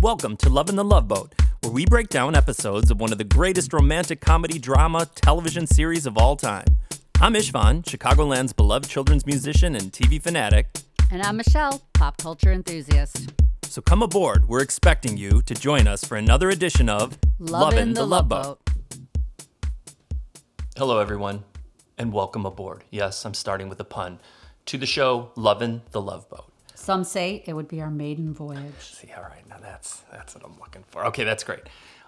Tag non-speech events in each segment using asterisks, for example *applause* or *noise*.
Welcome to Lovin' the Love Boat, where we break down episodes of one of the greatest romantic comedy drama television series of all time. I'm Istvan, Chicagoland's beloved children's musician and TV fanatic. And I'm Michelle, pop culture enthusiast. So come aboard. We're expecting you to join us for another edition of Lovin' the Love Boat. Hello, everyone, and welcome aboard. Yes, I'm starting with a pun to the show Lovin' the Love Boat. Some say it would be our maiden voyage. See, all right, now that's that's what I'm looking for. Okay, that's great.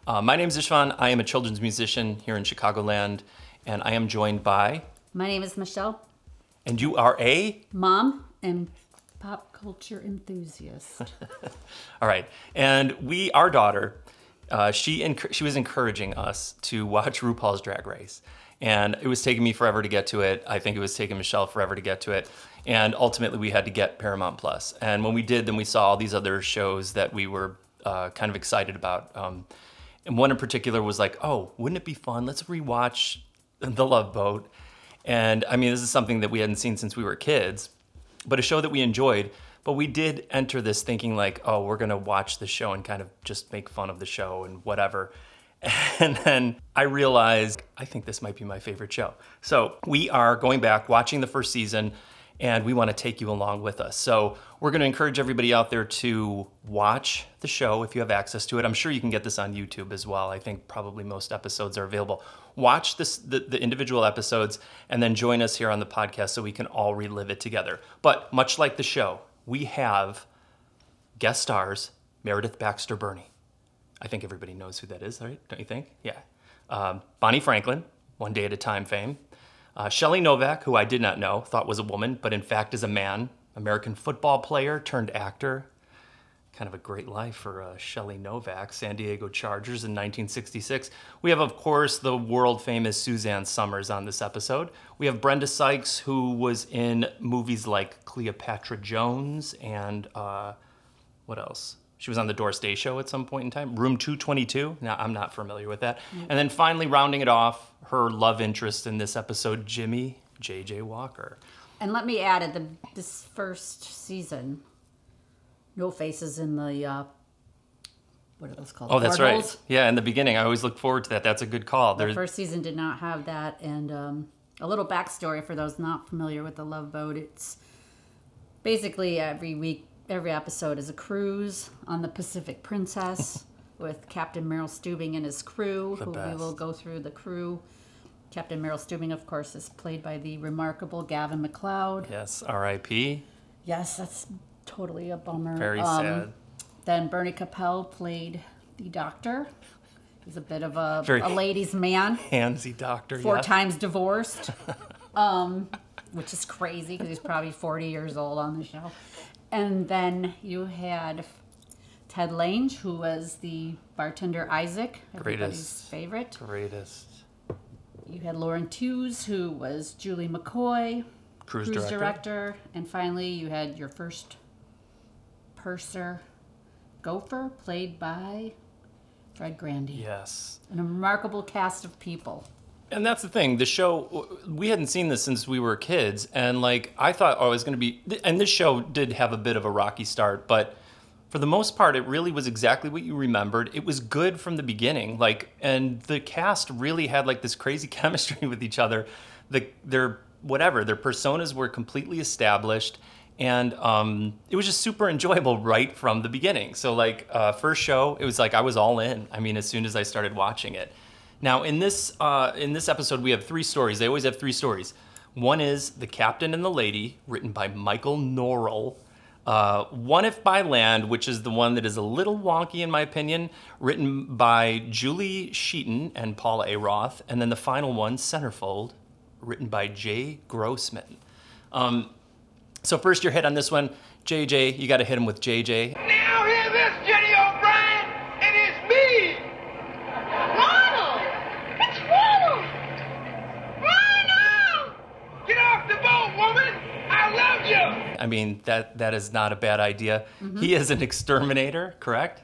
Uh, my name is Istvan. I am a children's musician here in Chicagoland, and I am joined by, My name is Michelle, and you are a. mom and pop culture enthusiast. *laughs* All right, and we, our daughter, uh, she enc- she was encouraging us to watch RuPaul's Drag Race, and it was taking me forever to get to it. I think it was taking Michelle forever to get to it, and ultimately we had to get Paramount Plus. And when we did, then we saw all these other shows that we were uh, kind of excited about. Um, and one in particular was like, oh, wouldn't it be fun? Let's rewatch The Love Boat. And I mean, this is something that we hadn't seen since we were kids, but a show that we enjoyed. But we did enter this thinking like, oh, we're gonna watch the show and kind of just make fun of the show and whatever. *laughs* And then I realized I think this might be my favorite show. So we are going back, watching the first season, and we want to take you along with us. So we're going to encourage everybody out there to watch the show if you have access to it. I'm sure you can get this on YouTube as well. I think probably most episodes are available. Watch this the, the individual episodes and then join us here on the podcast so we can all relive it together. But much like the show, we have guest stars Meredith Baxter Birney. I think everybody knows who that is, right? Don't you think? Yeah. Um, Bonnie Franklin, One Day at a Time fame. Uh, Shelley Novack, who I did not know, thought was a woman, but in fact is a man. American football player turned actor. Kind of a great life for uh, Shelley Novack, San Diego Chargers in 1966. We have, of course, the world famous Suzanne Somers on this episode. We have Brenda Sykes, who was in movies like Cleopatra Jones and uh, what else? She was on the Doris Day Show at some point in time. Room 222. Now, I'm not familiar with that. And then finally, rounding it off, her love interest in this episode, Jimmie J.J. Walker. and let me add at the this first season, no faces in the uh, what are those called? Oh, that's Portals. right. Yeah, in the beginning, I always look forward to that. That's a good call. The There's, first season did not have that, and um, a little backstory for those not familiar with the Love Boat. It's basically every week, every episode is a cruise on the Pacific Princess *laughs* with Captain Merrill Stubing and his crew, who we will go through the crew. Captain Merrill Stubing, of course, is played by the remarkable Gavin MacLeod. yes, R.I.P. Yes, that's totally a bummer. Very Um, sad. Then Bernie Kopell played the doctor. He's a bit of a, Very- a ladies' man Handsy doctor. four yeah. times divorced, *laughs* um, which is crazy because he's probably 40 years old on the show. And then you had Ted Lange, who was the bartender Isaac, everybody's Greatest. favorite. Greatest You had Lauren Tewes, who was Julie McCoy, cruise, cruise director. director. And finally, you had your first purser, Gopher, played by Fred Grandy. Yes. And a remarkable cast of people. And that's the thing. The show we hadn't seen this since we were kids, and like I thought, oh, it was going to be. And this show did have a bit of a rocky start, but for the most part, it really was exactly what you remembered. It was good from the beginning, like, and the cast really had like this crazy *laughs* chemistry with each other. The their whatever their personas were completely established, and um, it was just super enjoyable *laughs* right from the beginning. So like uh, first show, it was like I was all in. I mean, as soon as I started watching it. Now, in this uh, in this episode, we have three stories. They always have three stories. One is the captain and the lady, written by Michael Norrell. Uh, one if by land, which is the one that is a little wonky in my opinion, written by Julie Sheaton and Paula A. Roth, and then the final one, Centerfold, written by Jay Grossman. Um, so first, your hit on this one, JJ. You got to hit him with JJ. Now hear this, Jenny O'Brien. It is me. Ronald! It's Ronald! Ronald! Get off the boat, woman. I love you. I mean, that that is not a bad idea. He is an exterminator, correct?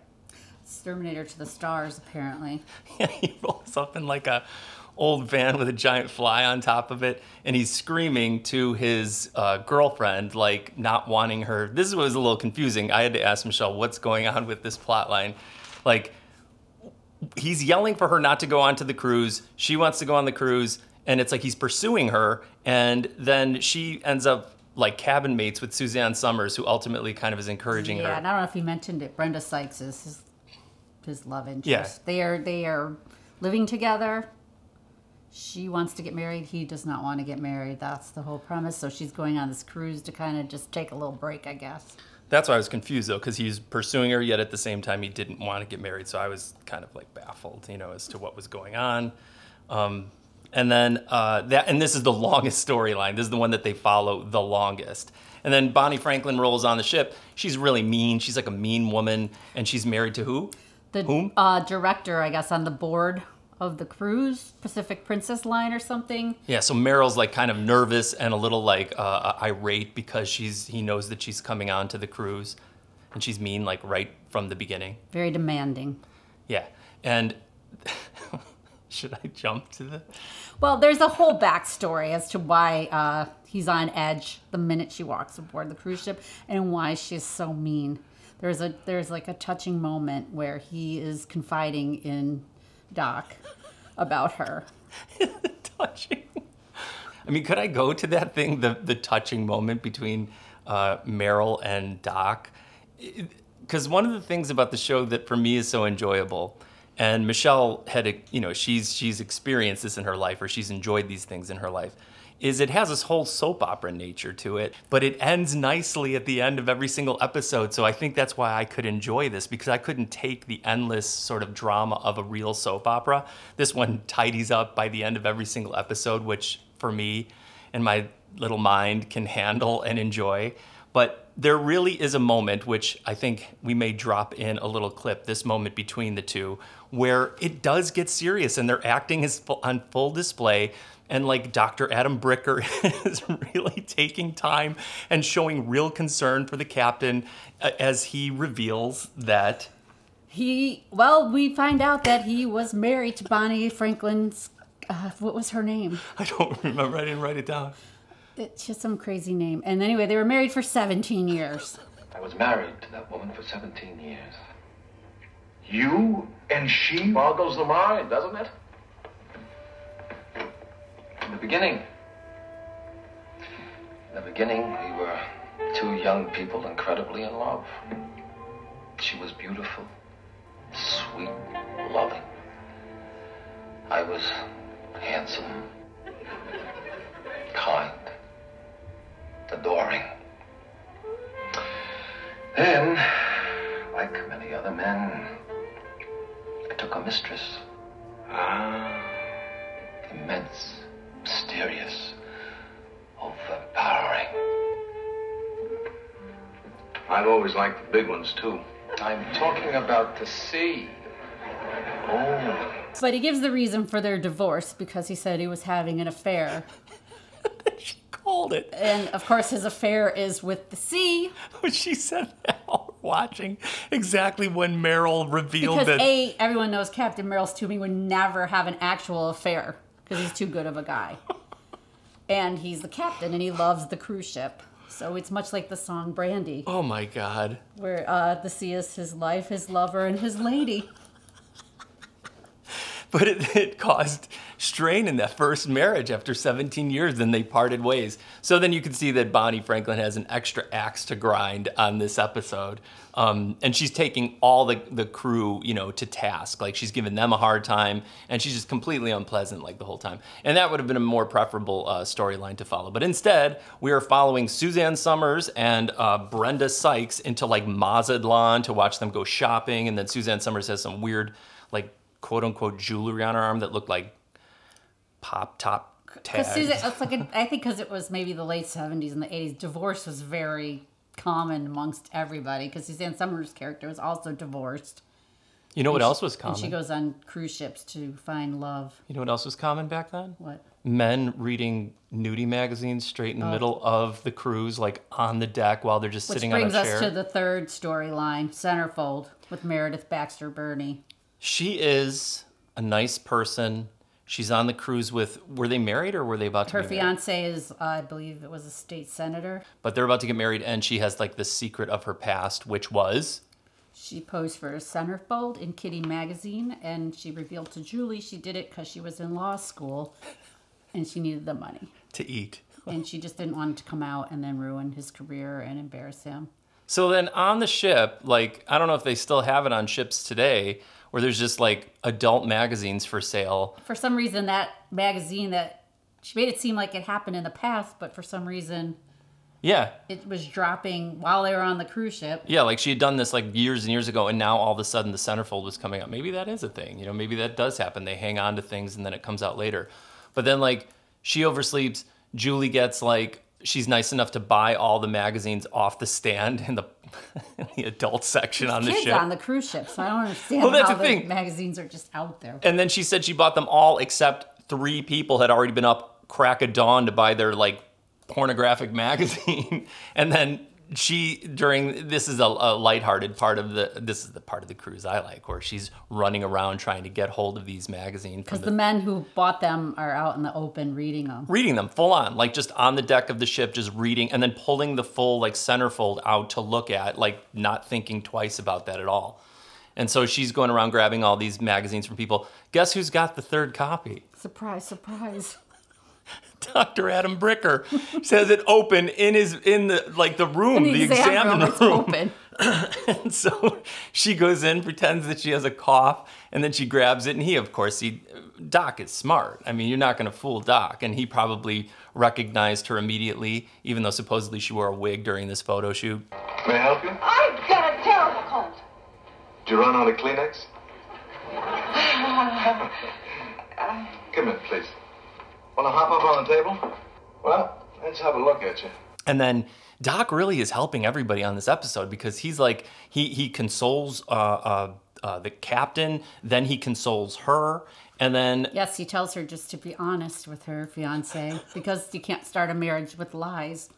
Exterminator to the stars, apparently. *laughs* Yeah, he rolls up in like a old van with a giant fly on top of it, and he's screaming to his uh, girlfriend, like not wanting her. This was a little confusing. I had to ask Michelle, what's going on with this plot line? Like, he's yelling for her not to go onto the cruise. She wants to go on the cruise, and it's like he's pursuing her, and then she ends up like cabin mates with Suzanne Somers, who ultimately kind of is encouraging Yeah, her. and I don't know if you mentioned it. Brenda Sykes is his, his love interest. Yeah. They are they are living together. She wants to get married. He does not want to get married. That's the whole premise. So she's going on this cruise to kind of just take a little break, I guess. That's why I was confused though, because he's pursuing her, yet at the same time he didn't want to get married. So I was kind of like baffled, you know, as to what was going on. Um, and then uh, that, and this is the *laughs* longest storyline. This is the one that they follow the longest. And then Bonnie Franklin rolls on the ship. She's really mean. She's like a mean woman, and she's married to who? The Whom? Uh, director, I guess, on the board of the cruise, Pacific Princess Line or something. Yeah. So Merrill's like kind of nervous and a little like uh, irate because she's he knows that she's coming on to the cruise, and she's mean like right from the beginning. Very demanding. Yeah. And *laughs* should I jump to the? Well, there's a whole backstory as to why uh, he's on edge the minute she walks aboard the cruise ship and why she's so mean. There's a there's like a touching moment where he is confiding in Doc about her. *laughs* touching. I mean, could I go to that thing, the the touching moment between uh, Merrill and Doc? Because one of the things about the show that for me is so enjoyable, and Michelle had, a, you know, she's she's experienced this in her life, or she's enjoyed these things in her life, is it has this whole soap opera nature to it, but it ends nicely at the end of every single episode. So I think that's why I could enjoy this because I couldn't take the endless sort of drama of a real soap opera. This one tidies up by the end of every single episode, which for me and my little mind can handle and enjoy. But there really is a moment, which I think we may drop in a little clip, this moment between the two, where it does get serious and their acting is on full display. And like Dr. Adam Bricker *laughs* is really taking time and showing real concern for the captain uh, as he reveals that He well, we find out that he was married to Bonnie Franklin's. Uh, what was her name? I don't *laughs* remember, I didn't write it down. It's just some crazy name. And anyway, they were married for 17 years. I was married to that woman for 17 years. You and she? Boggles the mind, doesn't it? In the beginning. In the beginning, we were two young people incredibly in love. She was beautiful, sweet, loving. I was handsome, kind, adoring. Then, like many other men, I took a mistress. Ah. Immense, mysterious, overpowering. I've always liked the big ones, too. I'm talking about the sea. Oh, But he gives the reason for their divorce because he said he was having an affair. It. And of course, his affair is with the sea *laughs* she said that while watching, exactly when Merrill revealed because that. A, everyone knows Captain Merrill Stubing would never have an actual affair because he's too good of a guy. *laughs* And he's the captain and he loves the cruise ship. So it's much like the song Brandy, oh my God. where uh, the sea is his life, his lover, and his lady. *laughs* But it, it caused strain in that first marriage after 17 years. Then they parted ways. So then you can see that Bonnie Franklin has an extra axe to grind on this episode. Um, and she's taking all the, the crew, you know, to task. Like she's giving them a hard time and she's just completely unpleasant like the whole time. And that would have been a more preferable uh, storyline to follow. But instead, we are following Suzanne Somers and uh, Brenda Sykes into like Mazatlan to watch them go shopping. And then Suzanne Somers has some weird, like, quote unquote jewelry on her arm that looked like pop top Because tags. Susan, it's like a, I think because it was maybe the late seventies and the eighties, divorce was very common amongst everybody. Because Suzanne Somers' character was also divorced. you know what else was And common? she goes on cruise ships to find love. you know what else was common back then? What? Men reading nudie magazines straight in the oh. middle of the cruise, like on the deck while they're just Which sitting on a chair. Which brings us to the third storyline, Centerfold, with Meredith Baxter Birney. She is a nice person. She's on the cruise with. Were they married or were they about to Her be married? fiance is, uh, I believe it was a state senator. But they're about to get married, and she has like the secret of her past, which was She posed for a centerfold in Kitty magazine, and she revealed to Julie she did it because she was in law school, and she needed the money, to eat. and she just didn't want it to come out and then ruin his career and embarrass him. So then on the ship, like I don't know if they still have it on ships today, where there's just like adult magazines for sale. For some reason, that magazine that she made it seem like it happened in the past, but for some reason, Yeah, it was dropping while they were on the cruise ship. yeah, like she had done this like years and years ago, and now all of a sudden the centerfold was coming out. Maybe that is a thing, you know. Maybe that does happen. They hang on to things and then it comes out later. But then like she oversleeps. Julie gets like she's nice enough to buy all the magazines off the stand in the *laughs* in the adult section on the Kids ship. on the cruise ship, so I don't understand Well, that's how the the thing. magazines are just out there. And then she said she bought them all except three people had already been up crack of dawn to buy their like pornographic *laughs* magazine. and then she during this is a, a lighthearted part of the this is the part of the cruise I like where she's running around trying to get hold of these magazines Because the men who bought them are out in the open reading them. reading them full on, like just on the deck of the ship, just reading, and then pulling the full like centerfold out to look at, like not thinking twice about that at all. And so she's going around grabbing all these magazines from people. Guess who's got the third copy? Surprise, surprise. Dr. Adam Bricker says it open in his in the like the room, In the, exam, it's room. open. *laughs* And so she goes in, pretends that she has a cough, and then she grabs it. And he, of course, he Doc is smart. I mean, you're not going to fool Doc, and he probably recognized her immediately, even though supposedly she wore a wig during this photo shoot. May I help you? I've got a terrible cold. Did you run out of Kleenex? *laughs* Come in, please. Want to hop up on the table? Well, let's have a look at you. And then Doc really is helping everybody on this episode because he's like he he consoles uh, uh, uh, the captain, then he consoles her, and then Yes, he tells her just to be honest with her fiance because you can't start a marriage with lies.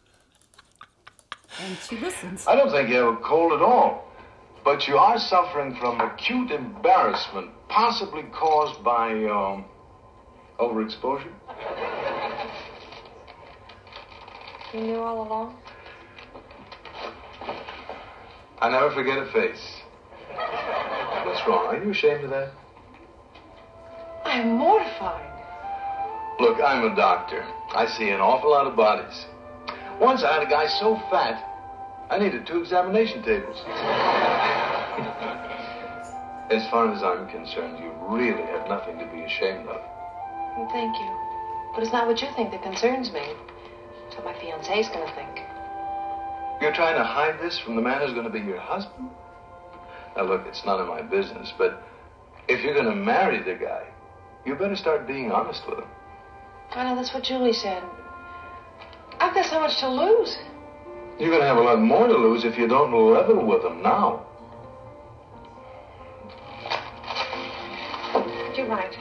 And she listens. I don't think you have a cold at all. But you are suffering from acute embarrassment, possibly caused by, um, overexposure. You knew all along? I never forget a face. What's wrong? Are you ashamed of that? I'm mortified. Look, I'm a doctor. I see an awful lot of bodies. Once I had a guy so fat, I needed two examination tables. *laughs* as far as I'm concerned, you really have nothing to be ashamed of. Thank you. But it's not what you think that concerns me. What my fiance's gonna think. You're trying to hide this from the man who's going to be your husband? Now, look, it's none of my business, but if you're going to marry the guy, you better start being honest with him. I know that's what Julie said. I've got so much to lose. You're going to have a lot more to lose if you don't level with him now. You're right.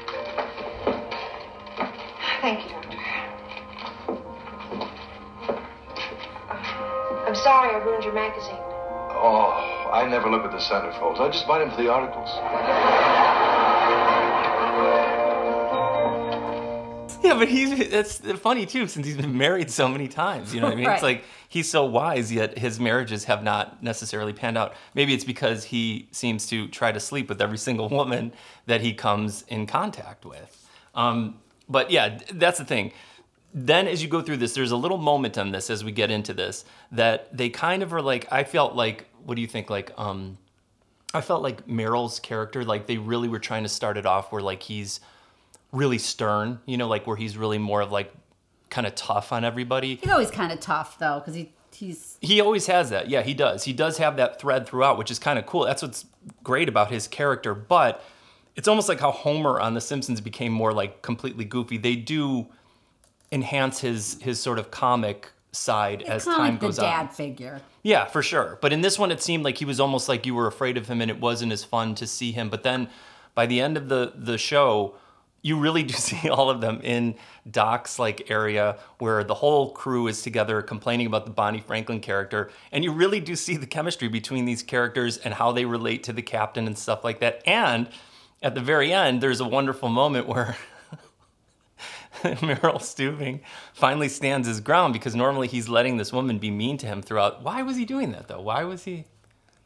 I never look at the centerfolds. I just buy them for the articles. *laughs* Yeah, but he's that's funny too, since he's been married so many times. You know what I mean? It's like he's so wise, yet his marriages have not necessarily panned out. Maybe it's because he seems to try to sleep with every single woman that he comes in contact with. Um, but yeah, that's the thing. Then as you go through this, there's a little moment on this as we get into this that they kind of are like. I felt like, what do you think? Like, um, I felt like Merrill's character, like they really were trying to start it off where like he's really stern, you know, like where he's really more of like kind of tough on everybody. He's always kind of tough though, because he he's He always has that. Yeah, he does. He does have that thread throughout, which is kind of cool. That's what's great about his character. But it's almost like how Homer on The Simpsons became more like completely goofy. They do enhance his his sort of comic side as kind of time like the goes dad on. figure. Yeah, for sure. But in this one, it seemed like he was almost like you were afraid of him, and it wasn't as fun to see him. But then, by the end of the the show, you really do *laughs* see all of them in Doc's like area where the whole crew is together complaining about the Bonnie Franklin character, and you really do see the chemistry between these characters and how they relate to the captain and stuff like that. And at the very end, there's a wonderful moment where *laughs* *laughs* Merrill Stubing finally stands his ground because normally he's letting this woman be mean to him throughout. Why was he doing that though? Why was he?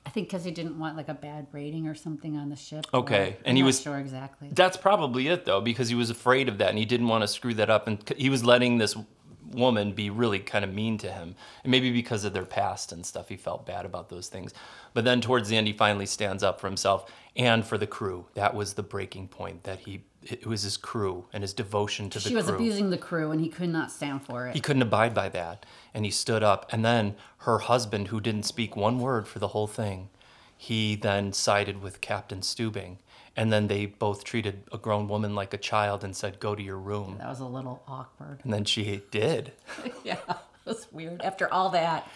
I think because he didn't want like a bad rating or something on the ship. or- Okay, I'm and he not was- sure exactly. That's probably it though, because he was afraid of that and he didn't want to screw that up, and he was letting this woman be really kind of mean to him, and maybe because of their past and stuff, he felt bad about those things. But then towards the end, he finally stands up for himself and for the crew. That was the breaking point. That he it was his crew and his devotion to the crew. She was crew. abusing the crew, and he could not stand for it. He couldn't abide by that. And he stood up. And then her husband, who didn't speak one word for the whole thing, he then sided with Captain Stubing. And then they both treated a grown woman like a child and said, Go to your room. that was a little awkward. And then she did. *laughs* yeah, it was weird. After all that,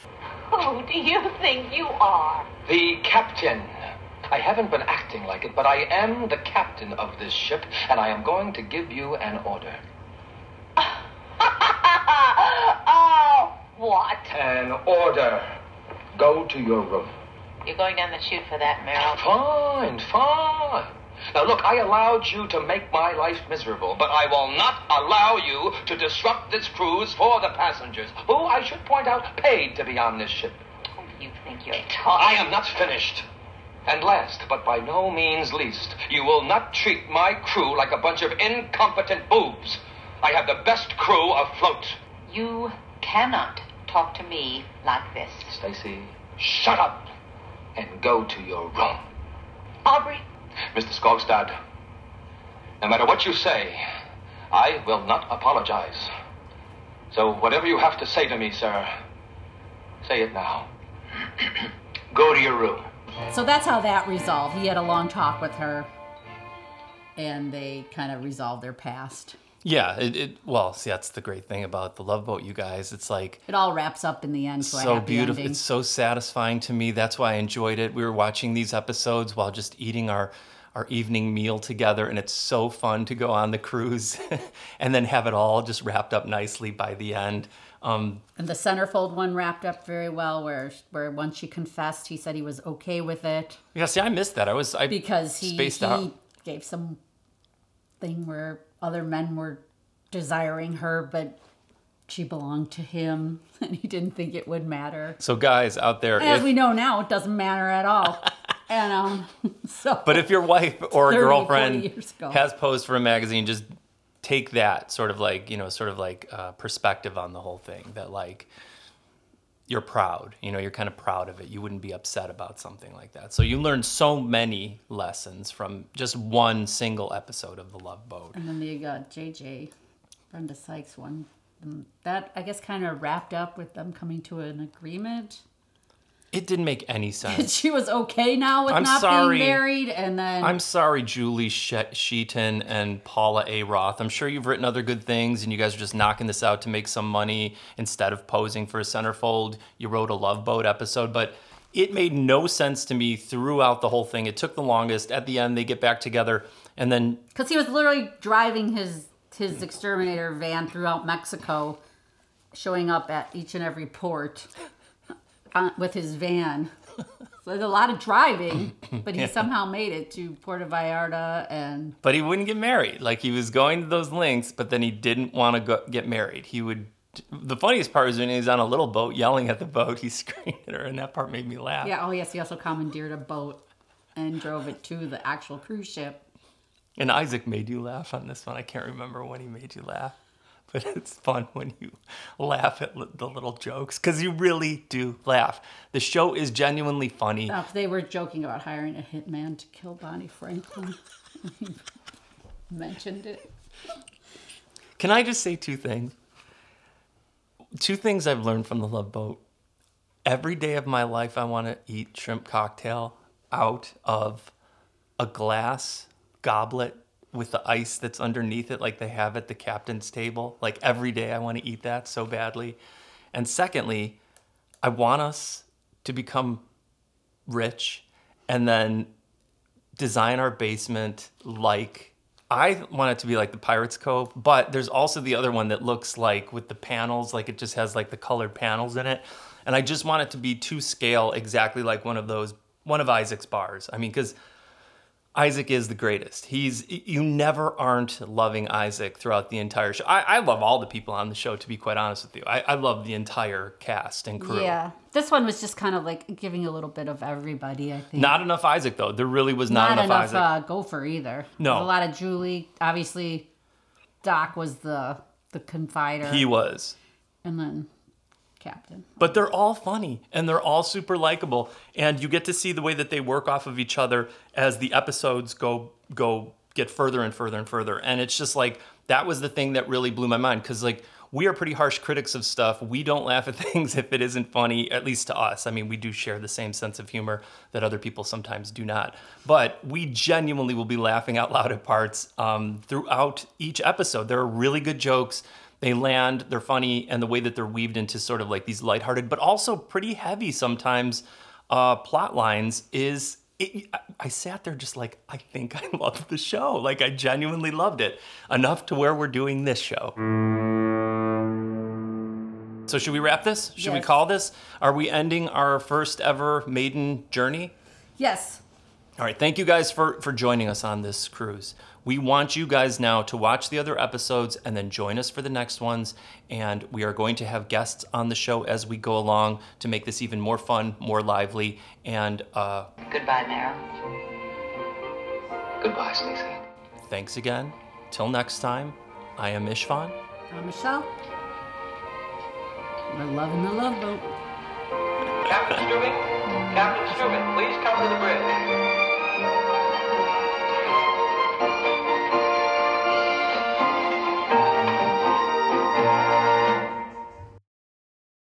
Who do you think you are? The captain. I haven't been acting like it, but I am the captain of this ship, and I am going to give you an order. *laughs* oh, what? An order. Go to your room. You're going down the chute for that, Merrill. Fine, fine. Now, look, I allowed you to make my life miserable, but I will not allow you to disrupt this cruise for the passengers, who, I should point out, paid to be on this ship. Who do you think you're talking? I am not finished. And last, but by no means least, you will not treat my crew like a bunch of incompetent boobs. I have the best crew afloat. You cannot talk to me like this. Stacy, shut up and go to your room. Aubrey, Mr. Skogstad, no matter what you say, I will not apologize. So whatever you have to say to me, sir, say it now. *clears throat* go to your room. So that's how that resolved. He had a long talk with her, and they kind of resolved their past. Yeah, it, it well, see that's the great thing about the Love Boat, you guys. It's like It all wraps up in the end so beautiful. ending. It's so satisfying to me. That's why I enjoyed it. We were watching these episodes while just eating our our evening meal together, and it's so fun to go on the cruise *laughs* and then have it all just wrapped up nicely by the end. Um, And the centerfold one wrapped up very well, where where once she confessed, he said he was okay with it yeah, see, I missed that. I was I because he spaced he out. gave some thing where other men were desiring her, but she belonged to him, *laughs* and he didn't think it would matter. So guys out there, As if- we know now, it doesn't matter at all. *laughs* and um, *laughs* so But if your wife or 30, girlfriend has posed for a magazine, just take that sort of like, you know, sort of like uh, perspective on the whole thing that like you're proud, you know, you're kind of proud of it. You wouldn't be upset about something like that. So you learn so many lessons from just one single episode of The Love Boat. And then the uh, JJ, Brenda Sykes one. Um, that I guess kind of wrapped up with them coming to an agreement. It didn't make any *laughs* sense. She was okay now with I'm not sorry. being married, and then I'm sorry, Julie she- Sheaton and Paula A. Roth. I'm sure you've written other good things and you guys are just knocking this out to make some money instead of posing for a centerfold. You wrote a Love Boat episode, but it made no sense to me throughout the whole thing. It took the longest. At the end, they get back together and then because he was literally driving his his exterminator van throughout Mexico, showing up at each and every port with his van. *laughs* So there's a lot of driving, *coughs* but he somehow made it to Puerto Vallarta and but he wouldn't get married. Like he was going to those links, but then he didn't want to go, get married. He would. The funniest part was when he was on a little boat yelling at the boat. He *laughs* screamed at her, and that part made me laugh. yeah. Oh yes, he also commandeered a boat and drove it to the actual cruise ship. And Isaac made you laugh on this one. I can't remember when he made you laugh, *laughs* but it's fun when you laugh at li- the little jokes because you really do laugh. The show is genuinely funny. Uh, they were joking about hiring a hitman to kill Bonnie Franklin. *laughs* Mentioned it. Can I just say two things? Two things I've learned from the Love Boat. Every day of my life, I want to eat shrimp cocktail out of a glass goblet with the ice that's underneath it, like they have at the captain's table. Like every day, I want to eat that so badly. And secondly, I want us to become rich and then design our basement like I want it to be like the Pirates Cove, but there's also the other one that looks like with the panels, like it just has like the colored panels in it. And I just want it to be to scale exactly like one of those, one of Isaac's bars. I mean, because Isaac is the greatest. He's you never aren't loving Isaac throughout the entire show. I, I love all the people on the show, to be quite honest with you. I, I love the entire cast and crew. Yeah. This one was just kind of like giving a little bit of everybody, I think. Not enough Isaac though. There really was not, Not enough, enough Isaac. uh, Gopher either. No. There's a lot of Julie. Obviously, Doc was the the confider, he was. and then Captain. but they're all funny and they're all super likable and you get to see the way that they work off of each other as the episodes go go get further and further and further. And it's just like that was the thing that really blew my mind because like we are pretty harsh critics of stuff. We don't laugh at *laughs* things if it isn't funny at least to us. I mean we do share the same sense of humor that other people sometimes do not. But we genuinely will be laughing out loud at parts um, throughout each episode. There are really good jokes they land, they're funny, and the way that they're weaved into sort of like these lighthearted, but also pretty heavy sometimes uh, plot lines is. It, I- I sat there just like, I think I *laughs* loved the show. Like, I genuinely loved it enough to where we're doing this show. So, should we wrap this? Should we call this? Are we ending our first ever maiden journey? Yes. All right, thank you guys for for joining us on this cruise. We want you guys now to watch the other episodes and then join us for the next ones. And we are going to have guests on the show as we go along to make this even more fun, more lively, and uh, Goodbye, Mara. Goodbye, Stacy. thanks again. Till next time, I am Istvan. Uh, Michelle. We're loving the love boat. Captain Stubing, Captain Stubing, please come to the bridge.